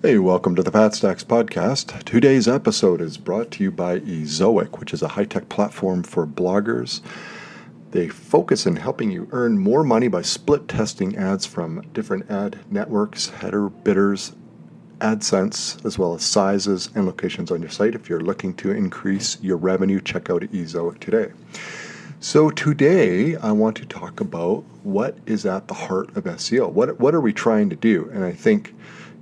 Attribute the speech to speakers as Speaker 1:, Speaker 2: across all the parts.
Speaker 1: Hey, welcome to the Fat Stacks podcast. Today's episode is brought to you by Ezoic, which is a high tech platform for bloggers. They focus in helping you earn more money by split testing ads from different ad networks, header bidders, AdSense, as well as sizes and locations on your site. If you're looking to increase your revenue, check out Ezoic today. So today I want to talk about what is at the heart of SEO. What what are we trying to do? And I think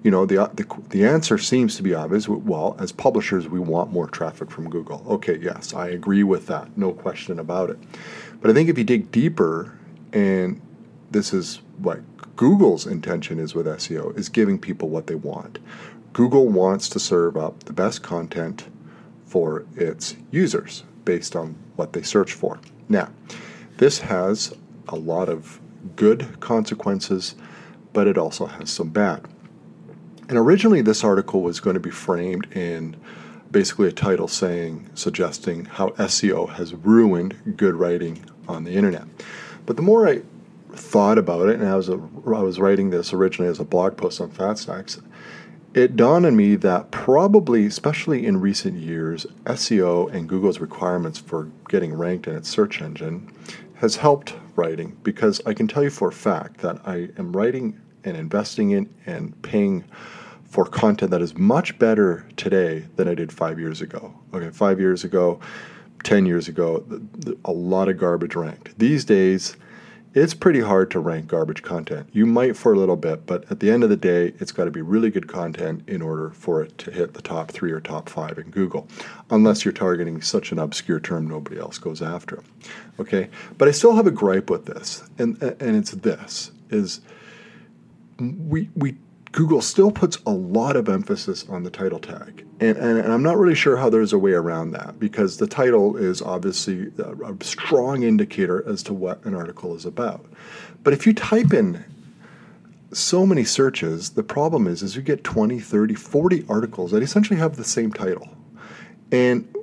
Speaker 1: you know, the, the, the answer seems to be obvious. Well, as publishers, we want more traffic from Google. Okay, yes, I agree with that, no question about it. But I think if you dig deeper, and this is what Google's intention is with SEO, is giving people what they want. Google wants to serve up the best content for its users based on what they search for. Now, this has a lot of good consequences, but it also has some bad. And originally, this article was going to be framed in basically a title saying, suggesting how SEO has ruined good writing on the internet. But the more I thought about it, and I was, a, I was writing this originally as a blog post on FatStacks, it dawned on me that probably, especially in recent years, SEO and Google's requirements for getting ranked in its search engine has helped writing because I can tell you for a fact that I am writing and investing in and paying for content that is much better today than I did five years ago. Okay, five years ago, 10 years ago, a lot of garbage ranked. These days, it's pretty hard to rank garbage content. You might for a little bit, but at the end of the day, it's got to be really good content in order for it to hit the top three or top five in Google, unless you're targeting such an obscure term nobody else goes after. Okay, but I still have a gripe with this, and and it's this: is we we Google still puts a lot of emphasis on the title tag. And, and, and, I'm not really sure how there's a way around that because the title is obviously a, a strong indicator as to what an article is about. But if you type in so many searches, the problem is, is you get 20, 30, 40 articles that essentially have the same title. And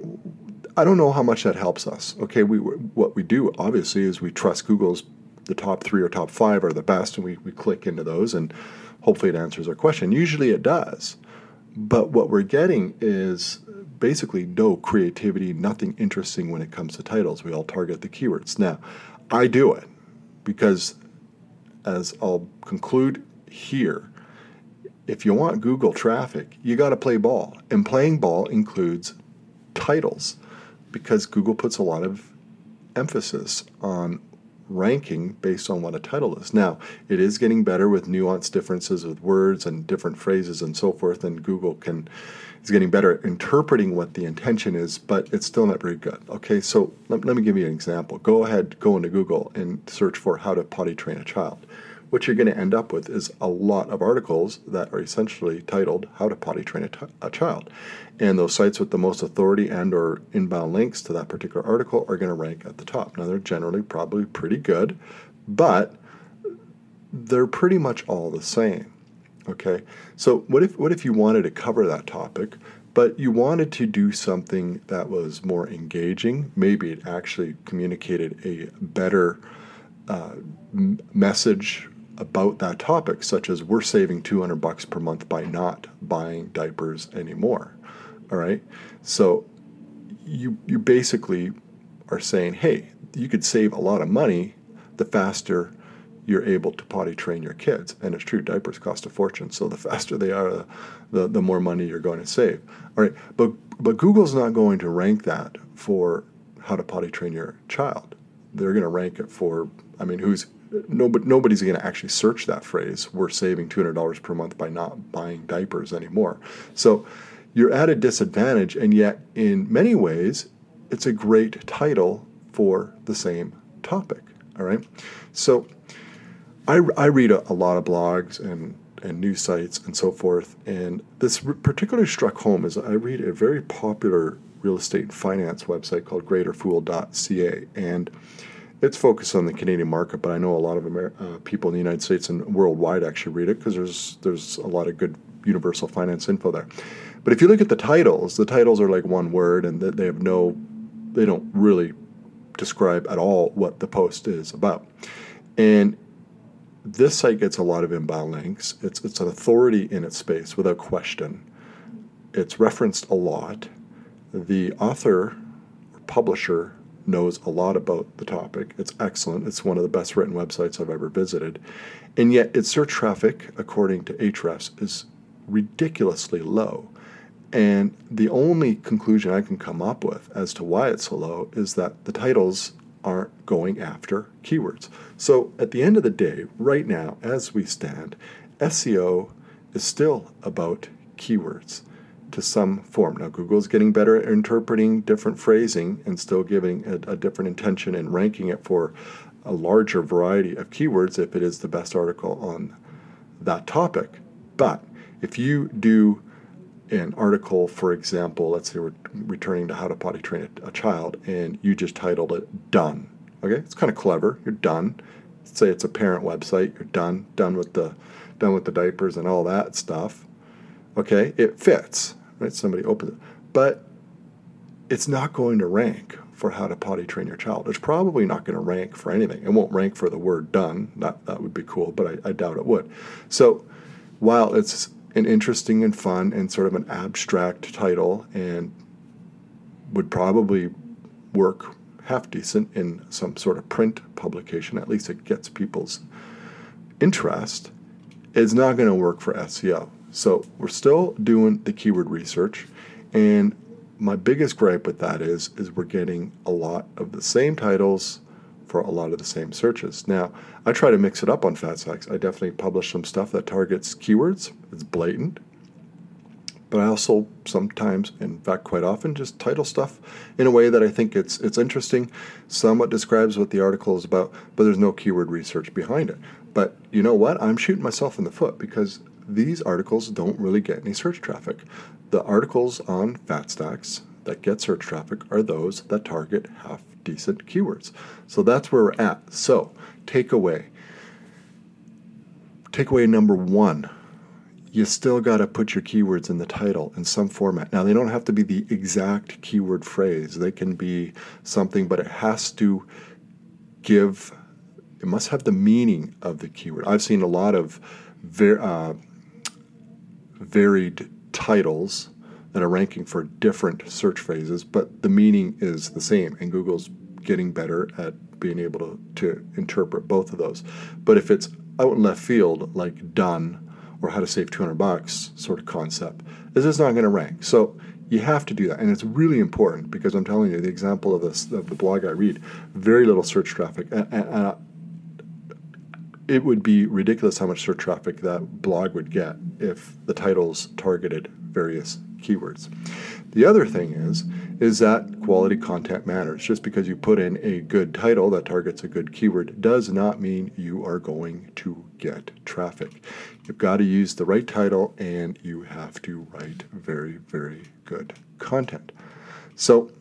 Speaker 1: I don't know how much that helps us. Okay, we what we do obviously is we trust Google's the top three or top five are the best, and we, we click into those and hopefully it answers our question. Usually it does. But what we're getting is basically no creativity, nothing interesting when it comes to titles. We all target the keywords. Now, I do it because, as I'll conclude here, if you want Google traffic, you got to play ball. And playing ball includes titles because Google puts a lot of emphasis on ranking based on what a title is. Now, it is getting better with nuanced differences with words and different phrases and so forth, and Google can is getting better at interpreting what the intention is, but it's still not very good. Okay, so let, let me give you an example. Go ahead, go into Google and search for how to potty train a child what you're going to end up with is a lot of articles that are essentially titled how to potty train a, t- a child. And those sites with the most authority and or inbound links to that particular article are going to rank at the top. Now they're generally probably pretty good but they're pretty much all the same okay? So what if what if you wanted to cover that topic but you wanted to do something that was more engaging? Maybe it actually communicated a better uh, message about that topic, such as we're saving 200 bucks per month by not buying diapers anymore. All right. So you, you basically are saying, hey, you could save a lot of money the faster you're able to potty train your kids. And it's true, diapers cost a fortune. So the faster they are, the, the more money you're going to save. All right. But, but Google's not going to rank that for how to potty train your child. They're going to rank it for, I mean, who's nobody, nobody's going to actually search that phrase. We're saving $200 per month by not buying diapers anymore. So you're at a disadvantage, and yet, in many ways, it's a great title for the same topic. All right. So I, I read a, a lot of blogs and, and news sites and so forth, and this particularly struck home as I read a very popular real estate finance website called greaterfool.ca. And it's focused on the Canadian market, but I know a lot of Amer- uh, people in the United States and worldwide actually read it because there's there's a lot of good universal finance info there. But if you look at the titles, the titles are like one word, and they have no, they don't really describe at all what the post is about. And this site gets a lot of inbound links. It's it's an authority in its space without question. It's referenced a lot. The author or publisher knows a lot about the topic. It's excellent. It's one of the best written websites I've ever visited. And yet its search traffic, according to Ahrefs, is ridiculously low. And the only conclusion I can come up with as to why it's so low is that the titles aren't going after keywords. So at the end of the day, right now, as we stand, SEO is still about keywords to some form. Now, Google's getting better at interpreting different phrasing and still giving a, a different intention and ranking it for a larger variety of keywords if it is the best article on that topic. But if you do an article, for example, let's say we're returning to how to potty train a, a child, and you just titled it "Done." Okay, it's kind of clever. You're done. Say it's a parent website. You're done. Done with the done with the diapers and all that stuff. Okay, it fits. Right? Somebody opens it, but it's not going to rank for how to potty train your child. It's probably not going to rank for anything. It won't rank for the word done. That that would be cool, but I, I doubt it would. So while it's an interesting and fun and sort of an abstract title and would probably work half decent in some sort of print publication. At least it gets people's interest. It's not going to work for SEO. So we're still doing the keyword research, and my biggest gripe with that is is we're getting a lot of the same titles for a lot of the same searches. Now, I try to mix it up on FatStacks. I definitely publish some stuff that targets keywords. It's blatant. But I also sometimes, in fact quite often, just title stuff in a way that I think it's it's interesting, somewhat describes what the article is about, but there's no keyword research behind it. But you know what? I'm shooting myself in the foot because these articles don't really get any search traffic. The articles on FatStacks that get search traffic are those that target half decent keywords. So that's where we're at. So, takeaway. Takeaway number one you still got to put your keywords in the title in some format. Now, they don't have to be the exact keyword phrase, they can be something, but it has to give, it must have the meaning of the keyword. I've seen a lot of ver, uh, varied titles that are ranking for different search phrases, but the meaning is the same, and Google's getting better at being able to, to interpret both of those. But if it's out in left field, like done or how to save 200 bucks sort of concept, this is not going to rank. So you have to do that, and it's really important because I'm telling you, the example of this of the blog I read, very little search traffic, and, and, and it would be ridiculous how much search traffic that blog would get if the titles targeted various keywords. The other thing is is that quality content matters. Just because you put in a good title that targets a good keyword does not mean you are going to get traffic. You've got to use the right title and you have to write very very good content. So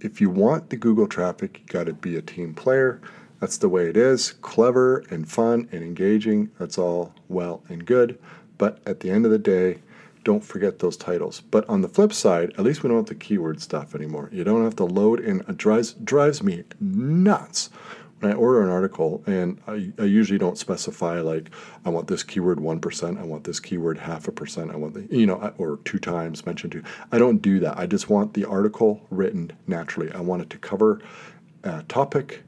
Speaker 1: if you want the Google traffic, you got to be a team player. That's the way it is. Clever and fun and engaging. That's all well and good. But at the end of the day, don't forget those titles. But on the flip side, at least we don't have the keyword stuff anymore. You don't have to load in. It drives drives me nuts when I order an article, and I, I usually don't specify like I want this keyword one percent, I want this keyword half a percent, I want the you know or two times mentioned two. I don't do that. I just want the article written naturally. I want it to cover a topic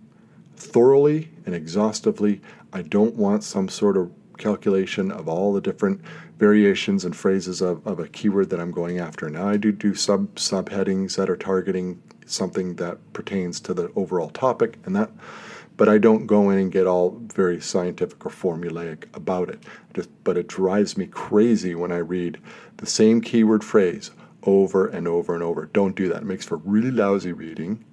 Speaker 1: thoroughly and exhaustively. I don't want some sort of calculation of all the different variations and phrases of, of a keyword that I'm going after. Now I do do sub subheadings that are targeting something that pertains to the overall topic and that but I don't go in and get all very scientific or formulaic about it. Just, but it drives me crazy when I read the same keyword phrase over and over and over. Don't do that. It makes for really lousy reading.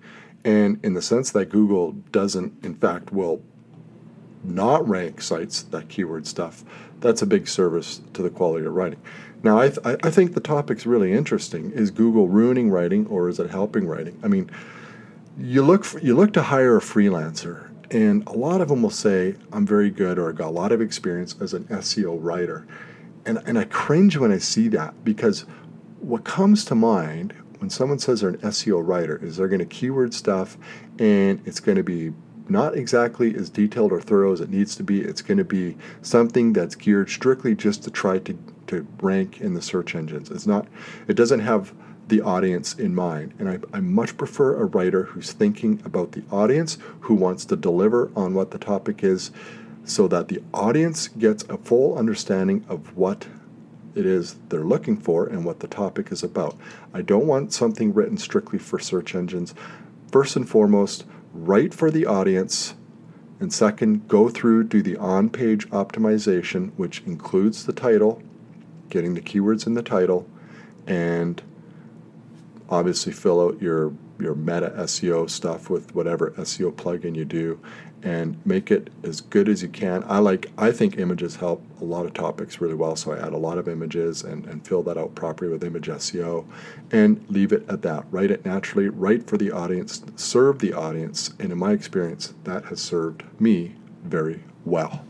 Speaker 1: And in the sense that Google doesn't, in fact, will not rank sites that keyword stuff, that's a big service to the quality of writing. Now, I, th- I think the topic's really interesting. Is Google ruining writing or is it helping writing? I mean, you look for, you look to hire a freelancer, and a lot of them will say, "I'm very good" or "I got a lot of experience as an SEO writer," and and I cringe when I see that because what comes to mind when someone says they're an SEO writer is they're going to keyword stuff, and it's going to be not exactly as detailed or thorough as it needs to be. It's going to be something that's geared strictly just to try to, to rank in the search engines. It's not, it doesn't have the audience in mind. And I, I much prefer a writer who's thinking about the audience, who wants to deliver on what the topic is, so that the audience gets a full understanding of what it is they're looking for and what the topic is about. I don't want something written strictly for search engines. First and foremost, write for the audience. And second, go through, do the on page optimization, which includes the title, getting the keywords in the title, and obviously fill out your your meta SEO stuff with whatever SEO plugin you do and make it as good as you can. I like I think images help a lot of topics really well, so I add a lot of images and, and fill that out properly with image SEO and leave it at that. Write it naturally, write for the audience, serve the audience, and in my experience, that has served me very well.